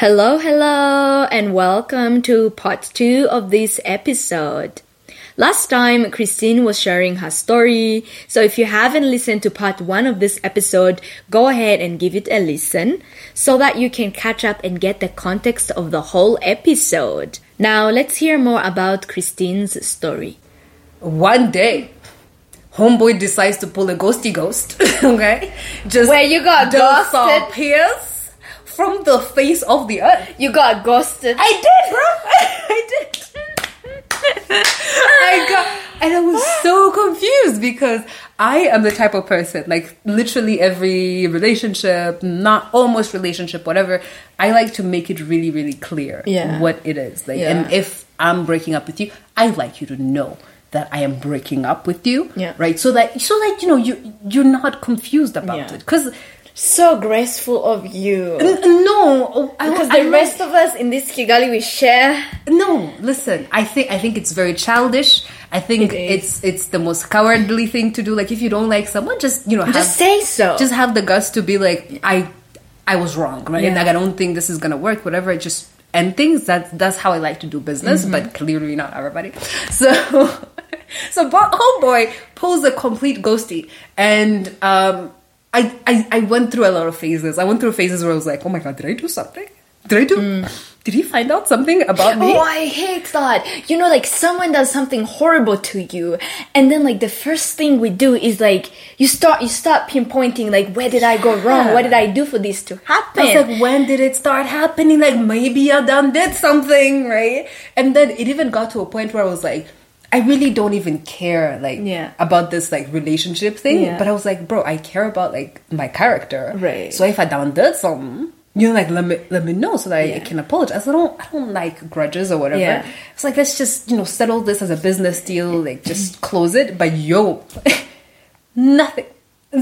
Hello, hello, and welcome to part two of this episode. Last time, Christine was sharing her story, so if you haven't listened to part one of this episode, go ahead and give it a listen so that you can catch up and get the context of the whole episode. Now, let's hear more about Christine's story. One day, homeboy decides to pull a ghosty ghost. okay, just Where you got ghosted? disappears from the face of the earth. You got ghosted. I did, bro. I did. I got, and I was so confused because I am the type of person, like literally every relationship, not almost relationship, whatever. I like to make it really, really clear Yeah. what it is. Like, Yeah. and if I'm breaking up with you, I like you to know that I am breaking up with you, Yeah. right? So that, so that you know, you you're not confused about Yeah. it, because So graceful of you. no, I, Because I the like- rest of us in this Kigali, we share. No, listen. I think I think it's very childish. I think It it's it's the most cowardly thing to do. Like if you don't like someone, just you know, have, Just say so. just have the guts to be like, I I was wrong, right? Yeah. Like I don't think this is gonna work. Whatever. Just end things. That's that's how I like to do business, Mm-hmm. but clearly not everybody. So. So, bo- homeboy pulls a complete ghosty, and um, I, I I went through a lot of phases. I went through phases where I was like, "Oh my god, did I do something? Did I do? Did he find out something about me?" Mm. Oh, I hate that. You know, like someone does something horrible to you, and then like the first thing we do is like you start you start pinpointing like where did I go wrong? Yeah. What did I do for this to happen? I was like, when did it start happening? Like maybe I done did something, right? And then it even got to a point where I was like, I really don't even care like Yeah. about this like relationship thing. Yeah. But I was like, bro, I care about like my character. Right. So if I done did something, you know, like let me let me know so that I can apologize. I don't I don't like grudges or whatever. Yeah. It's like let's just, you know, settle this as a business deal, like just close it. But yo, nothing.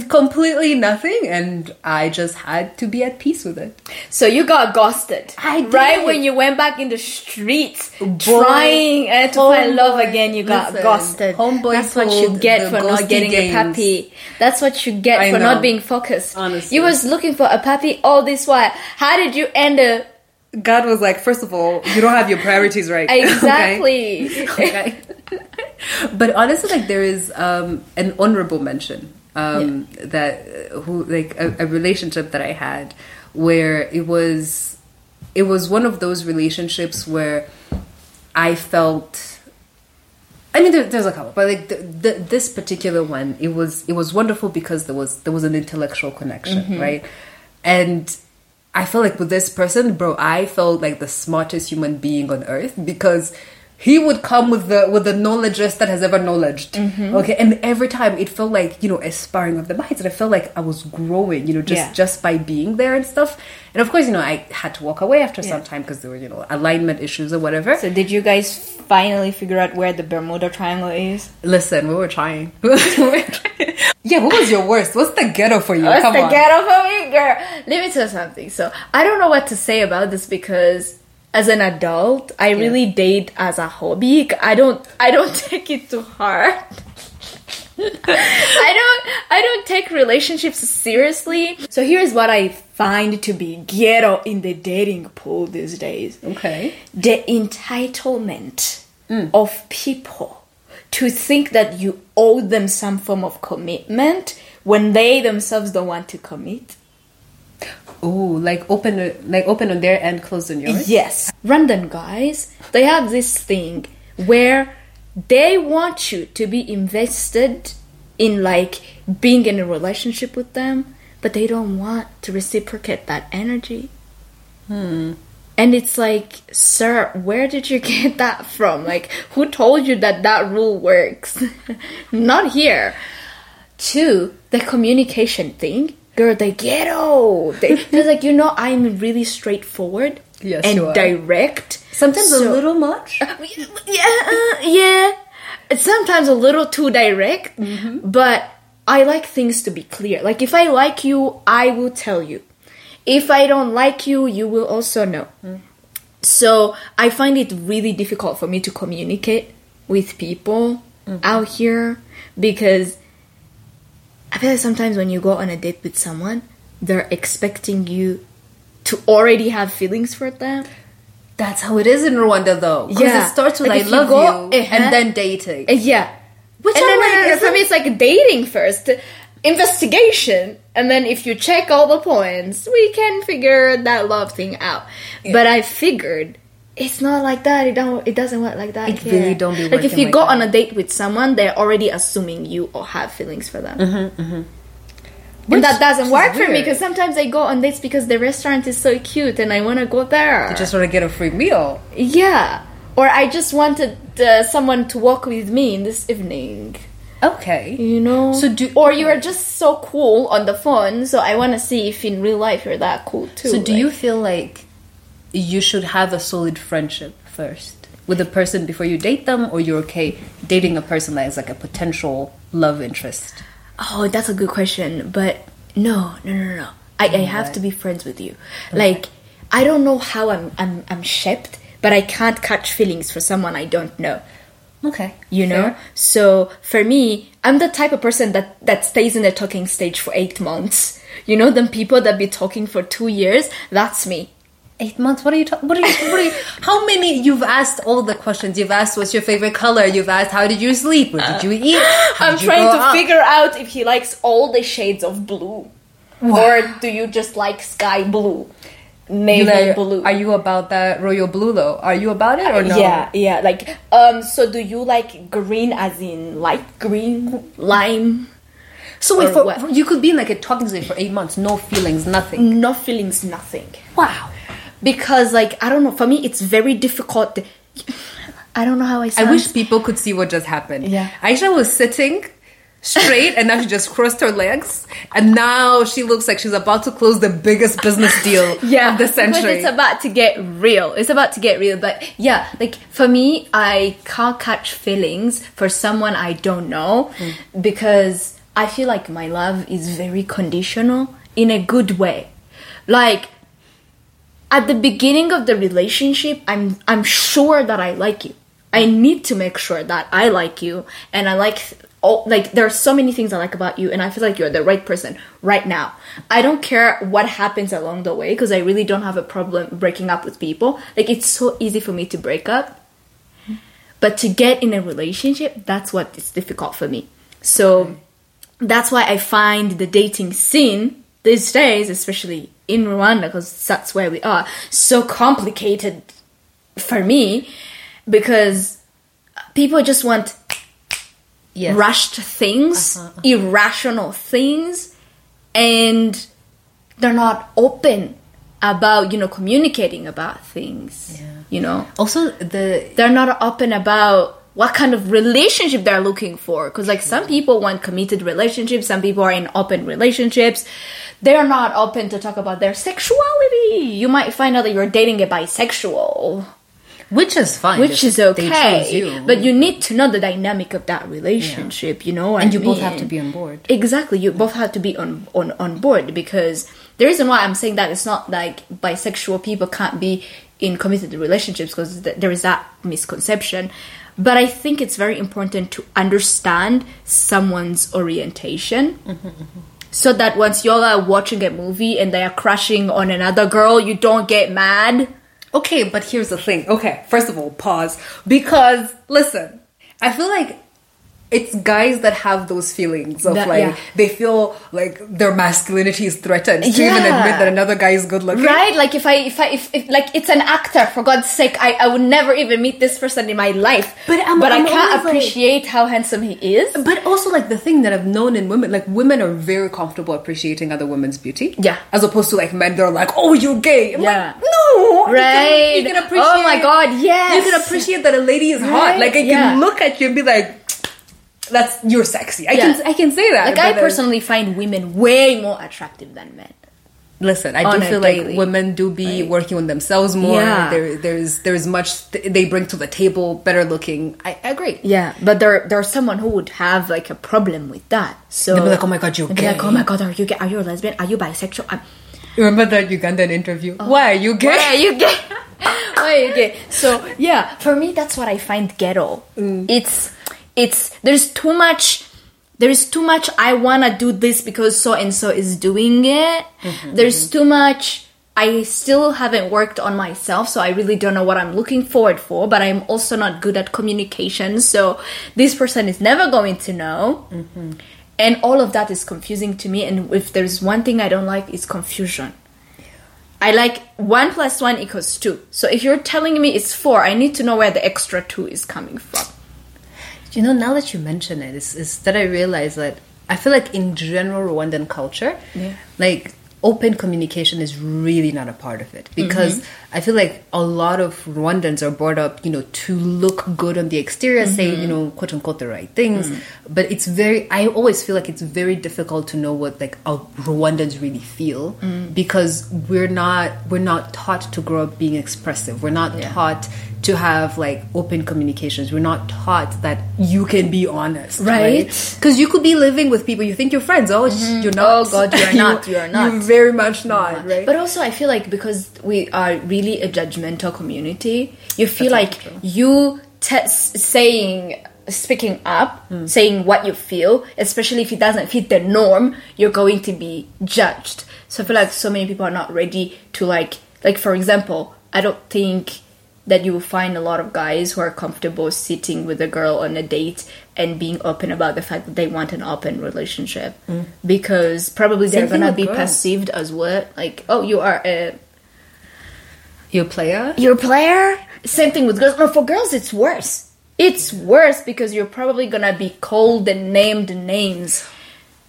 Completely nothing, and I just had to be at peace with it. so you got ghosted, I did. right when you went back in the streets Boy. trying uh, to find love again. You got Listen, ghosted. homeboy That's what you get for not getting games. a puppy. That's what you get I for know. not being focused. Honestly. you was looking for a puppy all this while. How did you end up? God was like, first of all, you don't have your priorities right. Exactly. Okay? but honestly, like there is um, an honorable mention um, that uh, who like a, a relationship that I had where it was it was one of those relationships where I felt. I mean, there, there's a couple, but like the, the, this particular one, it was it was wonderful because there was there was an intellectual connection, right? And I felt like with this person, bro, I felt like the smartest human being on earth because he would come with the with the knowledgest that has ever knowledged. Mm-hmm. Okay, and every time it felt like you know a sparring of the minds, and I felt like I was growing, you know, just Yeah. just by being there and stuff. And of course, you know, I had to walk away after some time because there were you know alignment issues or whatever. So did you guys finally figure out where the Bermuda Triangle is? Listen, we were trying. yeah, what was your worst? What's the ghetto for you? What's Come the on. ghetto for me, girl? Let me tell you something. So I don't know what to say about this because as an adult, I really date as a hobby. I don't I don't take it to heart. I don't I don't take relationships seriously. So here's what I find to be ghetto in the dating pool these days. Okay. The entitlement mm. of people to think that you owe them some form of commitment when they themselves don't want to commit. Ooh, like open, like open on their end, closed on yours. Yes. Random guys, they have this thing where they want you to be invested in like being in a relationship with them, but they don't want to reciprocate that energy. Hmm. And it's like, sir, where did you get that from? Like, who told you that that rule works? Not here. Two, the communication thing. Girl, they ghetto. They, they're like, you know, I'm really straightforward Yes, and direct. Sometimes So- a little much. Uh, yeah, uh, yeah. It's sometimes a little too direct, mm-hmm. but I like things to be clear. Like if I like you, I will tell you. If I don't like you, you will also know. Mm. So I find it really difficult for me to communicate with people mm-hmm. out here because I feel like sometimes when you go on a date with someone, they're expecting you to already have feelings for them. That's how it is in Rwanda, though. Yeah. it starts with Like, "I you love go- you" uh-huh. and then dating. Uh, Yeah. Which and I'm then like, for me, it's like dating first, investigation, and then if you check all the points, we can figure that love thing out. But I figured it's not like that. It don't. It doesn't work like that. It here. really don't be like if you like go that. on a date with someone, they're already assuming you or have feelings for them. Mm-hmm, Which And that doesn't work for me because sometimes I go on dates because the restaurant is so cute and I want to go there. You just want to get a free meal. yeah, or I just wanted uh, someone to walk with me in this evening. Okay. You know. So do- or you are just so cool on the phone, so I want to see if in real life you're that cool too. So do like- you feel like you should have a solid friendship first with a person before you date them, or you're okay dating a person that is like a potential love interest? Oh, that's a good question, but no, no, no, no. I, I mm, have to be friends with you. Like, I don't know how I'm I'm I'm shaped, but I can't catch feelings for someone I don't know. Okay. you know so for me i'm the type of person that that stays in the talking stage for eight months you know them people that be talking for two years that's me Eight months. What are you talking? What are you? What are you? How many? You've asked all the questions. You've asked what's your favorite color. You've asked how did you sleep? What did you eat? How i'm you trying to up? figure out if he likes all the shades of blue or do you just like sky blue navy Like, blue Are you about that royal blue though? Are you about it or no? yeah yeah like um so do you like green as in light green lime So wait, for, for- you could be in like a talking stage for eight months, no feelings, nothing. no feelings nothing Wow. Because like I don't know for me it's very difficult I don't know how I I wish people could see what just happened. Yeah. Aisha was sitting straight and now she just crossed her legs and now she looks like she's about to close the biggest business deal yeah, of the because century. it's about to get real. It's about to get real. But yeah, like for me, I can't catch feelings for someone I don't know Hmm. because I feel like my love is very conditional in a good way. Like at the beginning of the relationship, I'm I'm sure that I like you. I need to make sure that I like you, and I like all like there are so many things I like about you, and I feel like you're the right person right now. I don't care what happens along the way because I really don't have a problem breaking up with people. Like it's so easy for me to break up, but to get in a relationship, that's what is difficult for me. So that's why I find the dating scene these days, especially in Rwanda, because that's where we are, so complicated for me because people just want yes. rushed things, uh-huh, uh-huh. irrational things, and they're not open about you know communicating about things. You know, Also, the they're not open about what kind of relationship they're looking for. Because like some people want committed relationships some people are in open relationships. They're not open to talk about their sexuality. You might find out that you're dating a bisexual. Which is fine, which is okay. you. but you need to know the dynamic of that relationship you know and I you both have to be on board. Exactly, you both have to be on, on on board because the reason why I'm saying that it's not like bisexual people can't be in committed relationships because th- there is that misconception. But I think it's very important to understand someone's orientation. So that once y'all are watching a movie and they are crushing on another girl, you don't get mad. Okay, but here's the thing. Okay, first of all, pause. Because, listen, I feel like it's guys that have those feelings of That- like, yeah. they feel like their masculinity is threatened to even admit that another guy is good looking. Right? Like if I if I if, if like it's an actor for God's sake, I, I would never even meet this person in my life. But I'm- but I'm I can't always like- appreciate how handsome he is. But also, like, the thing that I've known in women, like, women are very comfortable appreciating other women's beauty. Yeah. As opposed to, like, men, they're like, oh, you're gay. I'm Yeah. like, no. Right. You can, you can appreciate. Oh my God, yes. You can appreciate that a lady is hot. Like, I yeah. can look at you and be like, that's, you're sexy. I Yeah. can, I can say that. Like I personally find women way more attractive than men. Listen, I do feel daily. like women do be working on themselves more. Yeah. There, there's there's much th- they bring to the table, better looking. I, I agree. Yeah, but there there's someone who would have like a problem with that. So They'll be like, "Oh my God, you're They'll Like, oh my god, are you gay? Are you a lesbian? Are you bisexual? I'm, Remember that Ugandan interview? Oh. Why are you gay? Why are you gay? Why are you gay? So yeah, for me that's what I find ghetto. Mm. It's it's there's too much there's too much I wanna do this because so and so is doing it. Mm-hmm, there's mm-hmm. too much I still haven't worked on myself, so I really don't know what I'm looking forward for, but I'm also not good at communication, so this person is never going to know. Mm-hmm. And all of that is confusing to me, and if there's one thing I don't like, it's confusion. I like one plus one equals two. So if you're telling me it's four, I need to know where the extra two is coming from. You know, now that you mention it, is, is that I realize that I feel like in general Rwandan culture, Yeah. like open communication is really not a part of it because mm-hmm. I feel like a lot of Rwandans are brought up, you know, to look good on the exterior, say, mm-hmm. you know, quote unquote the right things. Mm. But it's very, I always feel like it's very difficult to know what like Rwandans really feel mm. because we're not, we're not taught to grow up being expressive. We're not taught to have like open communications. We're not taught that you can be honest, Right. Because you could be living with people you think you're friends. Oh, it's- mm-hmm. you're not. Oh, God, you're not, you're not. You're very much not, right? But also, I feel like because we are really a judgmental community, you feel That's like you te- saying, speaking up, Hmm. saying what you feel, especially if it doesn't fit the norm, you're going to be judged. So I feel like so many people are not ready to like, like for example, I don't think that you will find a lot of guys who are comfortable sitting with a girl on a date and being open about the fact that they want an open relationship because probably they're. Same thing gonna be girls. perceived as what like oh you are a you a player? you're player same thing with girls no for girls it's worse it's worse because you're probably gonna be called and named names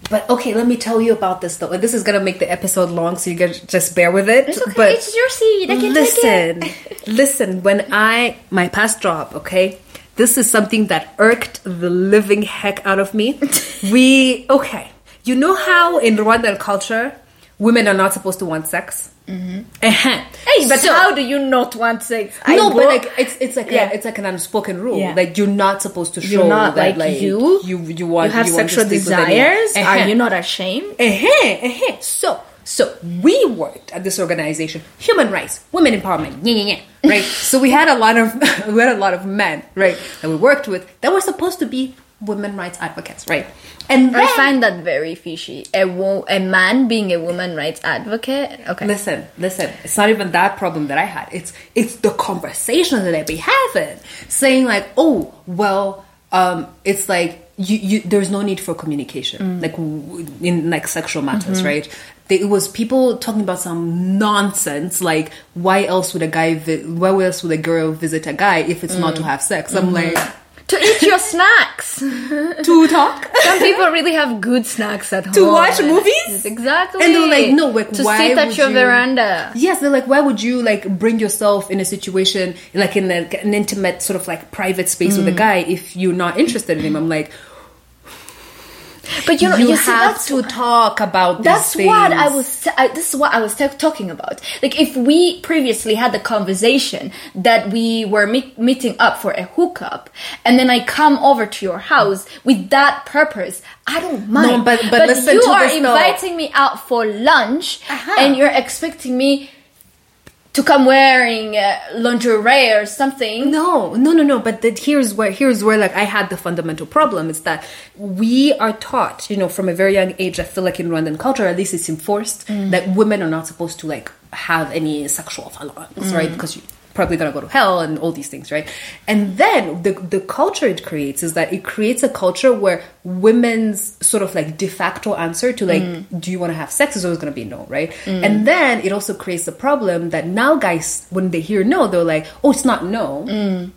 But okay, let me tell you about this though. This is gonna make the episode long, so you guys just bear with it. it's okay But it's your seat I can listen, take it. listen. When I my past job, okay, this is something that irked the living heck out of me. we okay, you know how in Rwandan culture, women are not supposed to want sex. Mm-hmm. hey but how do you not want sex I no, but like it's it's like Yeah. a, it's like an unspoken rule. Yeah. Like you're not supposed to show that like, like you you you want you have you sexual sleep with anyone. desires are Uh-huh. you not ashamed Uh-huh, uh-huh. So, so we worked at this organization, human rights, women empowerment, yeah, yeah, yeah, right? so we had a lot of we had a lot of men, right, that we worked with that were supposed to be women rights advocates, right? And I find that very fishy. A wo- a man being a woman rights advocate. Okay. listen, listen, it's not even that problem that I had. It's it's the conversation that I be having, saying like, oh, well, um, it's like you, you there's no need for communication, mm. like w- in like sexual matters, mm-hmm. right? It was people talking about some nonsense, like why else would a guy, vi- why else would a girl visit a guy if it's not mm. to have sex? I'm mm-hmm. like, to eat your snacks. to talk. Some people really have good snacks at home. To watch movies? Exactly. And they're like, no, like, to why sit at your you- veranda. Yes, they're like, why would you like bring yourself in a situation like in an intimate sort of like private space with a Mm. guy if you're not interested in him? I'm like, But you know, you, you, see, have to talk about That's things. what I was. I, this is what I was ta- talking about. Like, if we previously had the conversation that we were meet, meeting up for a hookup, and then I come over to your house with that purpose, I don't mind. No, but- but listen you are though. inviting me out for lunch, Uh-huh. and you're expecting me to come wearing uh, lingerie or something. No, no, no, no. But that here's where here's where like I had the fundamental problem is that we are taught, you know, from a very young age. I feel like in Rwandan culture, at least it's enforced that women are not supposed to like have any sexual violence, right? Because you probably gonna go to hell and all these things, right? And then the the culture it creates is that it creates a culture where women's sort of like de facto answer to like, mm. do you want to have sex is always gonna be no, right? Mm. And then it also creates the problem that now guys, when they hear no, they're like, oh, it's not no. Mm.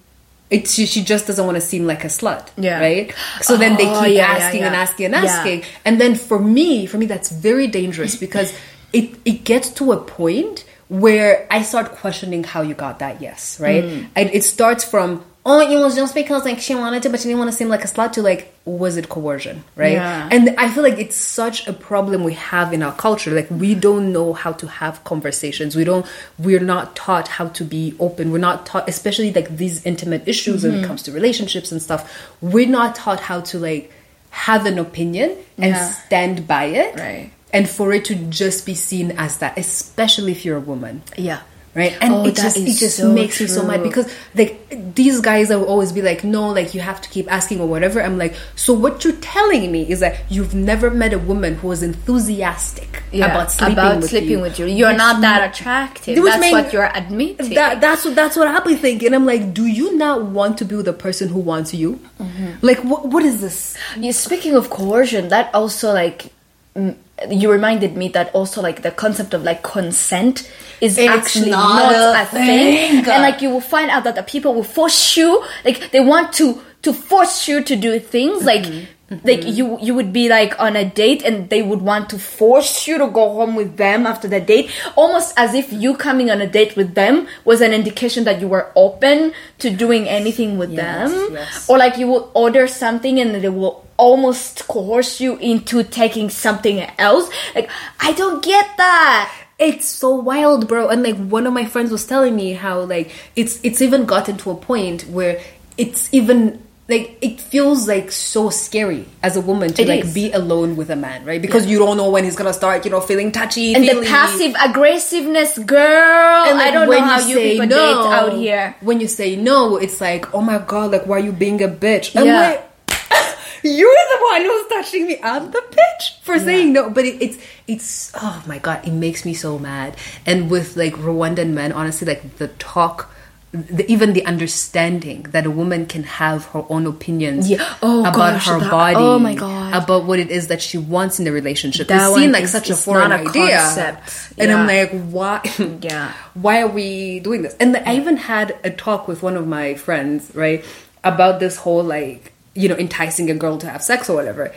It's she, she just doesn't want to seem like a slut, Yeah. right? So then they Oh, keep yeah, yeah, asking and asking and Yeah. asking, and then for me, for me, that's very dangerous because it it gets to a point where I start questioning how you got that yes, right? Mm. And it starts from oh, it was just because like she wanted to, but she didn't want to seem like a slut. To like, was it coercion, right? Yeah. And I feel like it's such a problem we have in our culture. Like we don't know how to have conversations. We don't. We're not taught how to be open. We're not taught, especially like these intimate issues when Mm-hmm. it comes to relationships and stuff. We're not taught how to like have an opinion and Yeah. stand by it, Right. And for it to just be seen as that, especially if you're a woman. Yeah. right and Oh, it just it just so makes me so mad because like these guys will always be like no like you have to keep asking or whatever i'm like so what you're telling me is that you've never met a woman who was enthusiastic about sleeping about with sleeping you with you. You're Which not that attractive. That's what you're admitting. that, that's what that's what I'll be thinking. I'm like, do you not want to be with the person who wants you? Mm-hmm. Like, what what is this? Yeah, speaking of coercion, that also like mm, you reminded me that also like the concept of like consent is It's actually not not, a thing. thing. and like you will find out that the people will force you, like they want to to force you to do things like. Mm-hmm. Like mm-hmm. you, you would be like on a date, and they would want to force you to go home with them after the date, almost as if you coming on a date with them was an indication that you were open to doing anything with Yes, them yes. or like you will order something and they will almost coerce you into taking something else like i don't get that It's so wild, bro. And like one of my friends was telling me how like it's it's even gotten to a point where it's even like it feels like so scary as a woman to It like is. be alone with a man, right? Because you don't know when he's gonna start, you know, feeling touchy, and the passive aggressiveness girl And, like, i don't know how you say people no- date out here When you say no, it's like, oh my god, like why are you being a bitch? I'm Yeah. like, you're the one who's touching me. I'm the bitch for saying no. But it, it's it's oh my god, it makes me so mad. And with like Rwandan men, honestly, like the talk. The, even the understanding that a woman can have her own opinions Yeah. Oh, about gosh, her that- oh body, oh my God. about what it is that she wants in a relationship. That it's seen one like is- such a foreign not a idea, concept. and I'm like, why? Yeah. why are we doing this? And I even had a talk with one of my friends, right, about this whole like, you know, enticing a girl to have sex or whatever.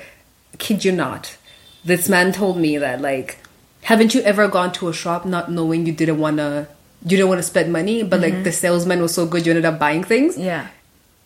Kid you not. This man told me that like, haven't you ever gone to a shop not knowing you didn't wanna you didn't want to spend money, but like mm-hmm. the salesman was so good you ended up buying things? yeah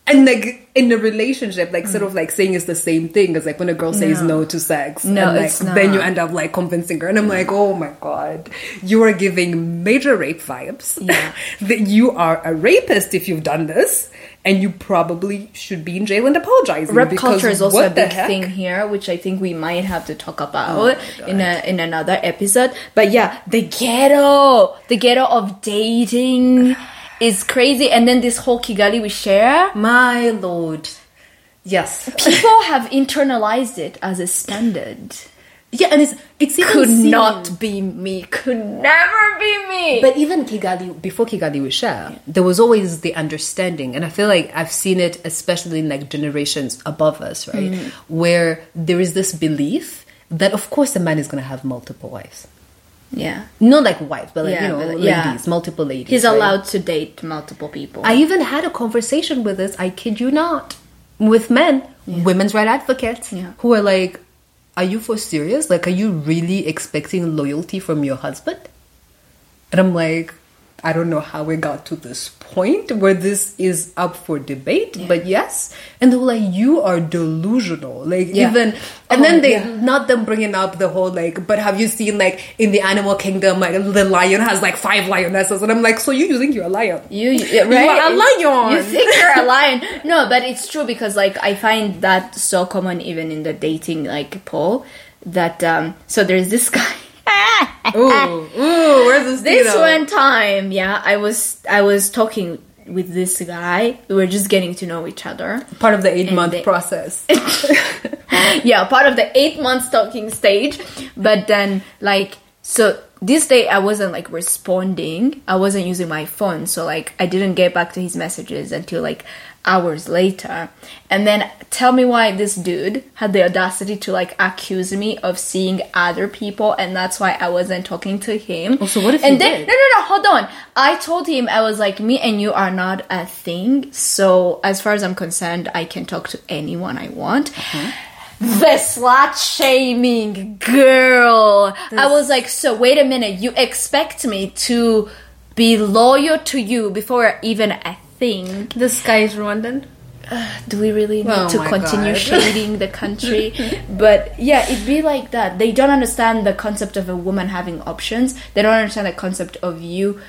And like in a relationship, like sort mm. of like saying it's the same thing as like when a girl says No. no to sex. No, and, like, it's Then you end up like convincing her, and I'm like, oh my god, you are giving major rape vibes. Yeah. that you are a rapist if you've done this, and you probably should be in jail and apologizing. rap culture is also a big heck? thing here, which I think we might have to talk about Oh in a in another episode. But yeah, the ghetto, the ghetto of dating is crazy, and then this whole Kigali we share. My lord, yes, People have internalized it as a standard. Yeah, and it's it's even Could seen- not be me. Could never be me. But even Kigali, before Kigali we share, there was always the understanding, and I feel like I've seen it, especially in like generations above us, right, Mm. where there is this belief that of course a man is going to have multiple wives, yeah, not like wives, but like Yeah, you know, but- ladies, yeah. multiple ladies. he's right? allowed to date multiple people. I even had a conversation with this. I kid you not, with men, women's right advocates, Yeah. who are like, "Are you for serious? Like, are you really expecting loyalty from your husband?" And I'm like, I don't know how we got to this point where this is up for debate, but yes. And they were like, "You are delusional." Like Yeah. even, and Oh, then they yeah. not them bringing up the whole like, but have you seen like in the animal kingdom, like the lion has like five lionesses, and I'm like, so you you think you're a lion? You, you right? are a lion. You think you're a lion? No, but it's true because like I find that so common even in the dating like poll that um so there's this guy. Ooh, ooh, where's this? this one time, yeah, I was I was talking with this guy. We were just getting to know each other. part of the eight month they- process. yeah, part of the eight months talking stage. But then, like, so this day I wasn't like responding. I wasn't using my phone, so like I didn't get back to his messages until like hours later. And then tell me why this dude had the audacity to like accuse me of seeing other people, and that's why I wasn't talking to him. Oh, so what if and then did? no no no hold on. I told him I was like me and you are not a thing. So as far as I'm concerned, I can talk to anyone I want. Uh-huh. The slut shaming girl. I was like, so wait a minute. You expect me to be loyal to you before even a thing? this guy is Rwandan. Do we really need Oh to continue God. shading the country? but yeah, it'd be like that. They don't understand the concept of a woman having options. They don't understand the concept of you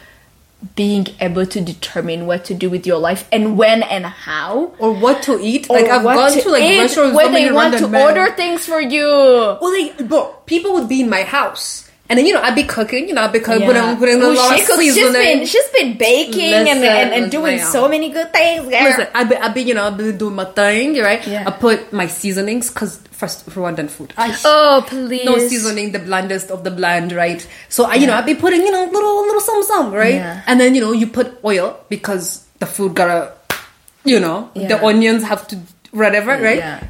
being able to determine what to do with your life and when and how. Or what to eat? Or Like I've what gone to, like eat restaurants where they want to men. order things for you. Well, like, bro, people would be in my house And then you know I'd be cooking, you know I'd be cooking, putting, Yeah. putting a Ooh, lot she of cooks- she's seasoning. been she's been baking and, Listen, and, and doing listen. so many good things. girl. Listen, I've been, I've been, you know, I've been doing my thing, right? Yeah. I put my seasonings because first Rwandan food. I oh, oh please, no seasoning, the blandest of the bland, right? So I, you know, I'd be putting, you know, little little some some, right? Yeah. And then you know, you put oil because the food gotta, you know, the onions have to whatever, right? Yeah.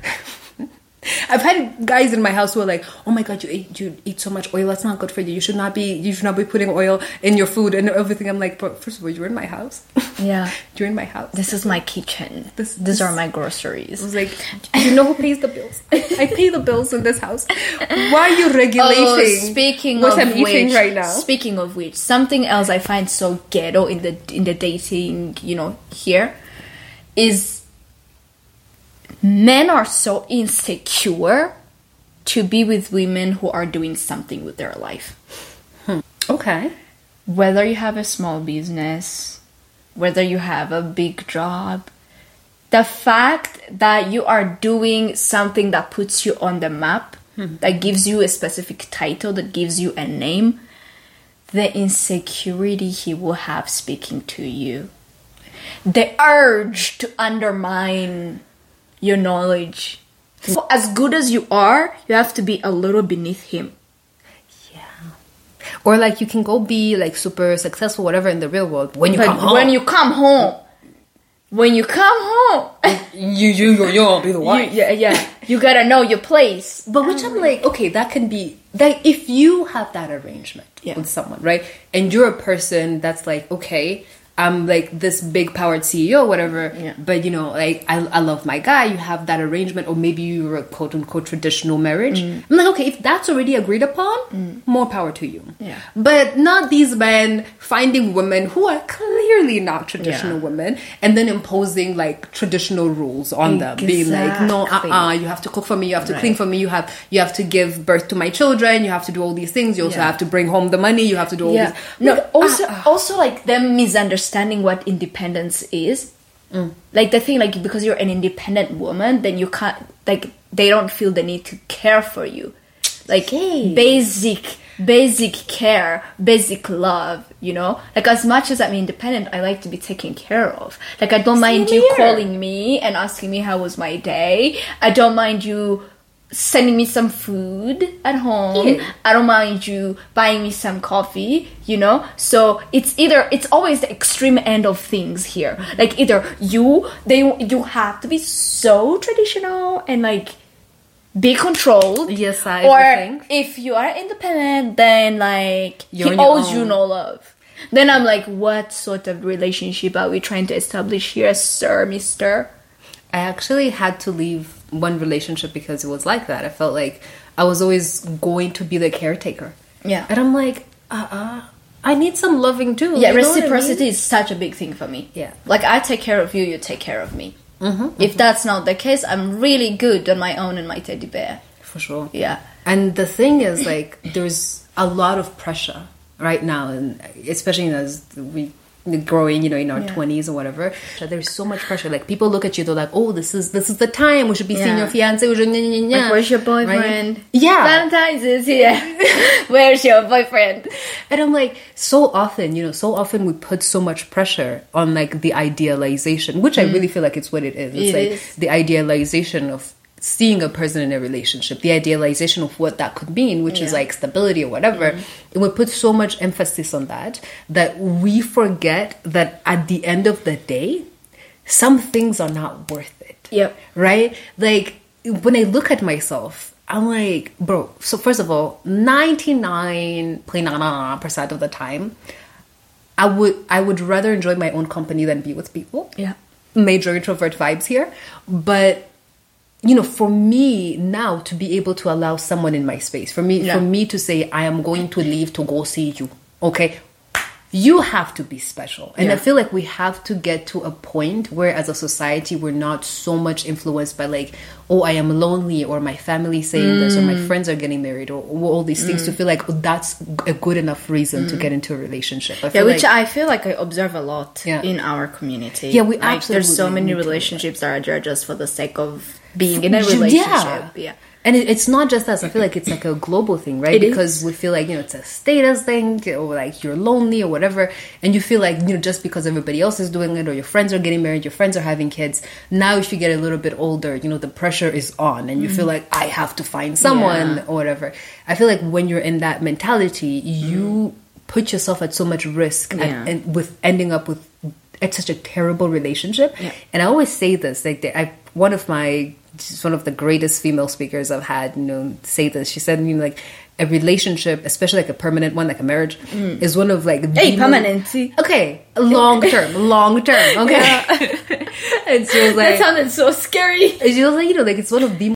I've had guys in my house who are like, "Oh my god, you eat you eat so much oil. That's not good for you. You should not be you should not be putting oil in your food and everything." I'm like, "But first of all, you're in my house. Yeah. you're in my house." This is my kitchen. This- These this- are my groceries." I was like, "You know who pays the bills? I pay the bills in this house. Why are you oh, regulating Oh, speaking what of I'm eating which, right now?" Speaking of which, something else I find so ghetto in the in the dating, you know, here is men are so insecure to be with women who are doing something with their life. Hmm. Okay. Whether you have a small business, whether you have a big job, the fact that you are doing something that puts you on the map, hmm. that gives you a specific title, that gives you a name, the insecurity he will have speaking to you, the urge to undermine your knowledge. So As good as you are, you have to be a little beneath him. Yeah. Or like you can go be like super successful, whatever, in the real world. When you But come home, when you come home, when you come home, you you you you'll be the you, yeah, yeah, you gotta know your place. But which I'm like, okay, that can be that if you have that arrangement Yeah. with someone, right? And you're a person that's like, okay, I'm like this big powered CEO, whatever. Yeah. But you know, like I, I love my guy. You have that arrangement, or maybe you're a quote unquote traditional marriage. Mm. I'm like, okay, if that's already agreed upon, more power to you. Yeah. But not these men finding women who are clearly not traditional Yeah. women and then imposing like traditional rules on them, being like, no, uh, Exactly. uh you have to cook for me, you have to clean for me, you have you have to give birth to my children, you have to do all these things, you also Yeah. have to bring home the money, you have to do all Yeah. these. No. Like, Also, ah, also like them misunderstanding what independence is. Mm. Like the thing, like because you're an independent woman, then you can't. Like they don't feel the need to care for you. Like Hey. basic, basic care, basic love. You know, like as much as I'm independent, I like to be taken care of. Like I don't mind you calling me and asking me how was my day. I don't mind you sending me some food at home. Yeah. I don't mind you buying me some coffee, you know? So it's either it's always the extreme end of things here. Like either you they you have to be so traditional and like be controlled. Yes, I Or everything. if you are independent, then like You're he owes you no love. Then I'm like, what sort of relationship are we trying to establish here, sir, mister? I actually had to leave one relationship because it was like that. I felt like I was always going to be the caretaker. Yeah. And I'm like, uh uh I need some loving too. Yeah, what I reciprocity mean? is such a big thing for me. Yeah. Like I take care of you, you take care of me. Mm-hmm, If that's not the case, I'm really good on my own and my teddy bear. For sure. Yeah. And the thing is, like, there's a lot of pressure right now, and especially as we growing, you know, in our Yeah. twenties or whatever. So there's so much pressure. Like people look at you, they're like, "Oh, this is this is the time we should be seeing your fiance." We should, nya," Like, where's your right? boyfriend? Yeah. Valentine's is here. Where's your boyfriend? And I'm like, so often, you know, so often we put so much pressure on like the idealization, which I really feel like it's what it is. It's Mm. It like is. the idealization of seeing a person in a relationship, the idealization of what that could mean, which is Yeah. Mm. like stability or whatever. And we put so much emphasis on that that we forget that at the end of the day, some things are not worth it Yep. right? Like when I look at myself, I'm like, bro. So first of all, ninety nine percent of the time, I would I would rather enjoy my own company than be with people. Yeah. Major introvert vibes here, but you know, for me now to be able to allow someone in my space, for me Yeah. for me to say I am going to leave to go see you, okay. You have to be special. And I feel like we have to get to a point where, as a society, we're not so much influenced by, like, oh, I am lonely, or my family saying this, or my Mm. friends are getting married, or, or all these things to feel like oh, that's a good enough reason to get into a relationship. I Mm. Yeah, which like, I feel like I observe a lot Yeah. in our community. Yeah, we like, There's so many need to do that. relationships that are just for the sake of being in a Yeah. relationship. Yeah. And it, it's not just us. I feel like it's like a global thing, right? It because is. we feel like, you know, it's a status thing or like you're lonely or whatever. And you feel like, you know, just because everybody else is doing it or your friends are getting married, your friends are having kids. Now, if you get a little bit older, you know, the pressure is on and you feel mm. like, I have to find someone. Yeah. or whatever. I feel like when you're in that mentality, you mm. put yourself at so much risk Yeah. and, and with ending up with it's such a terrible relationship. Yeah. And I always say this, like I, one of my, she's one of the greatest female speakers I've had, you know, say this. She said, you know, like a relationship, especially like a permanent one, like a marriage, is one of like Mm. Hey, mo- Okay, long term, long term. Okay, and she was That sounded so scary. It's was like, you know, like it's one of the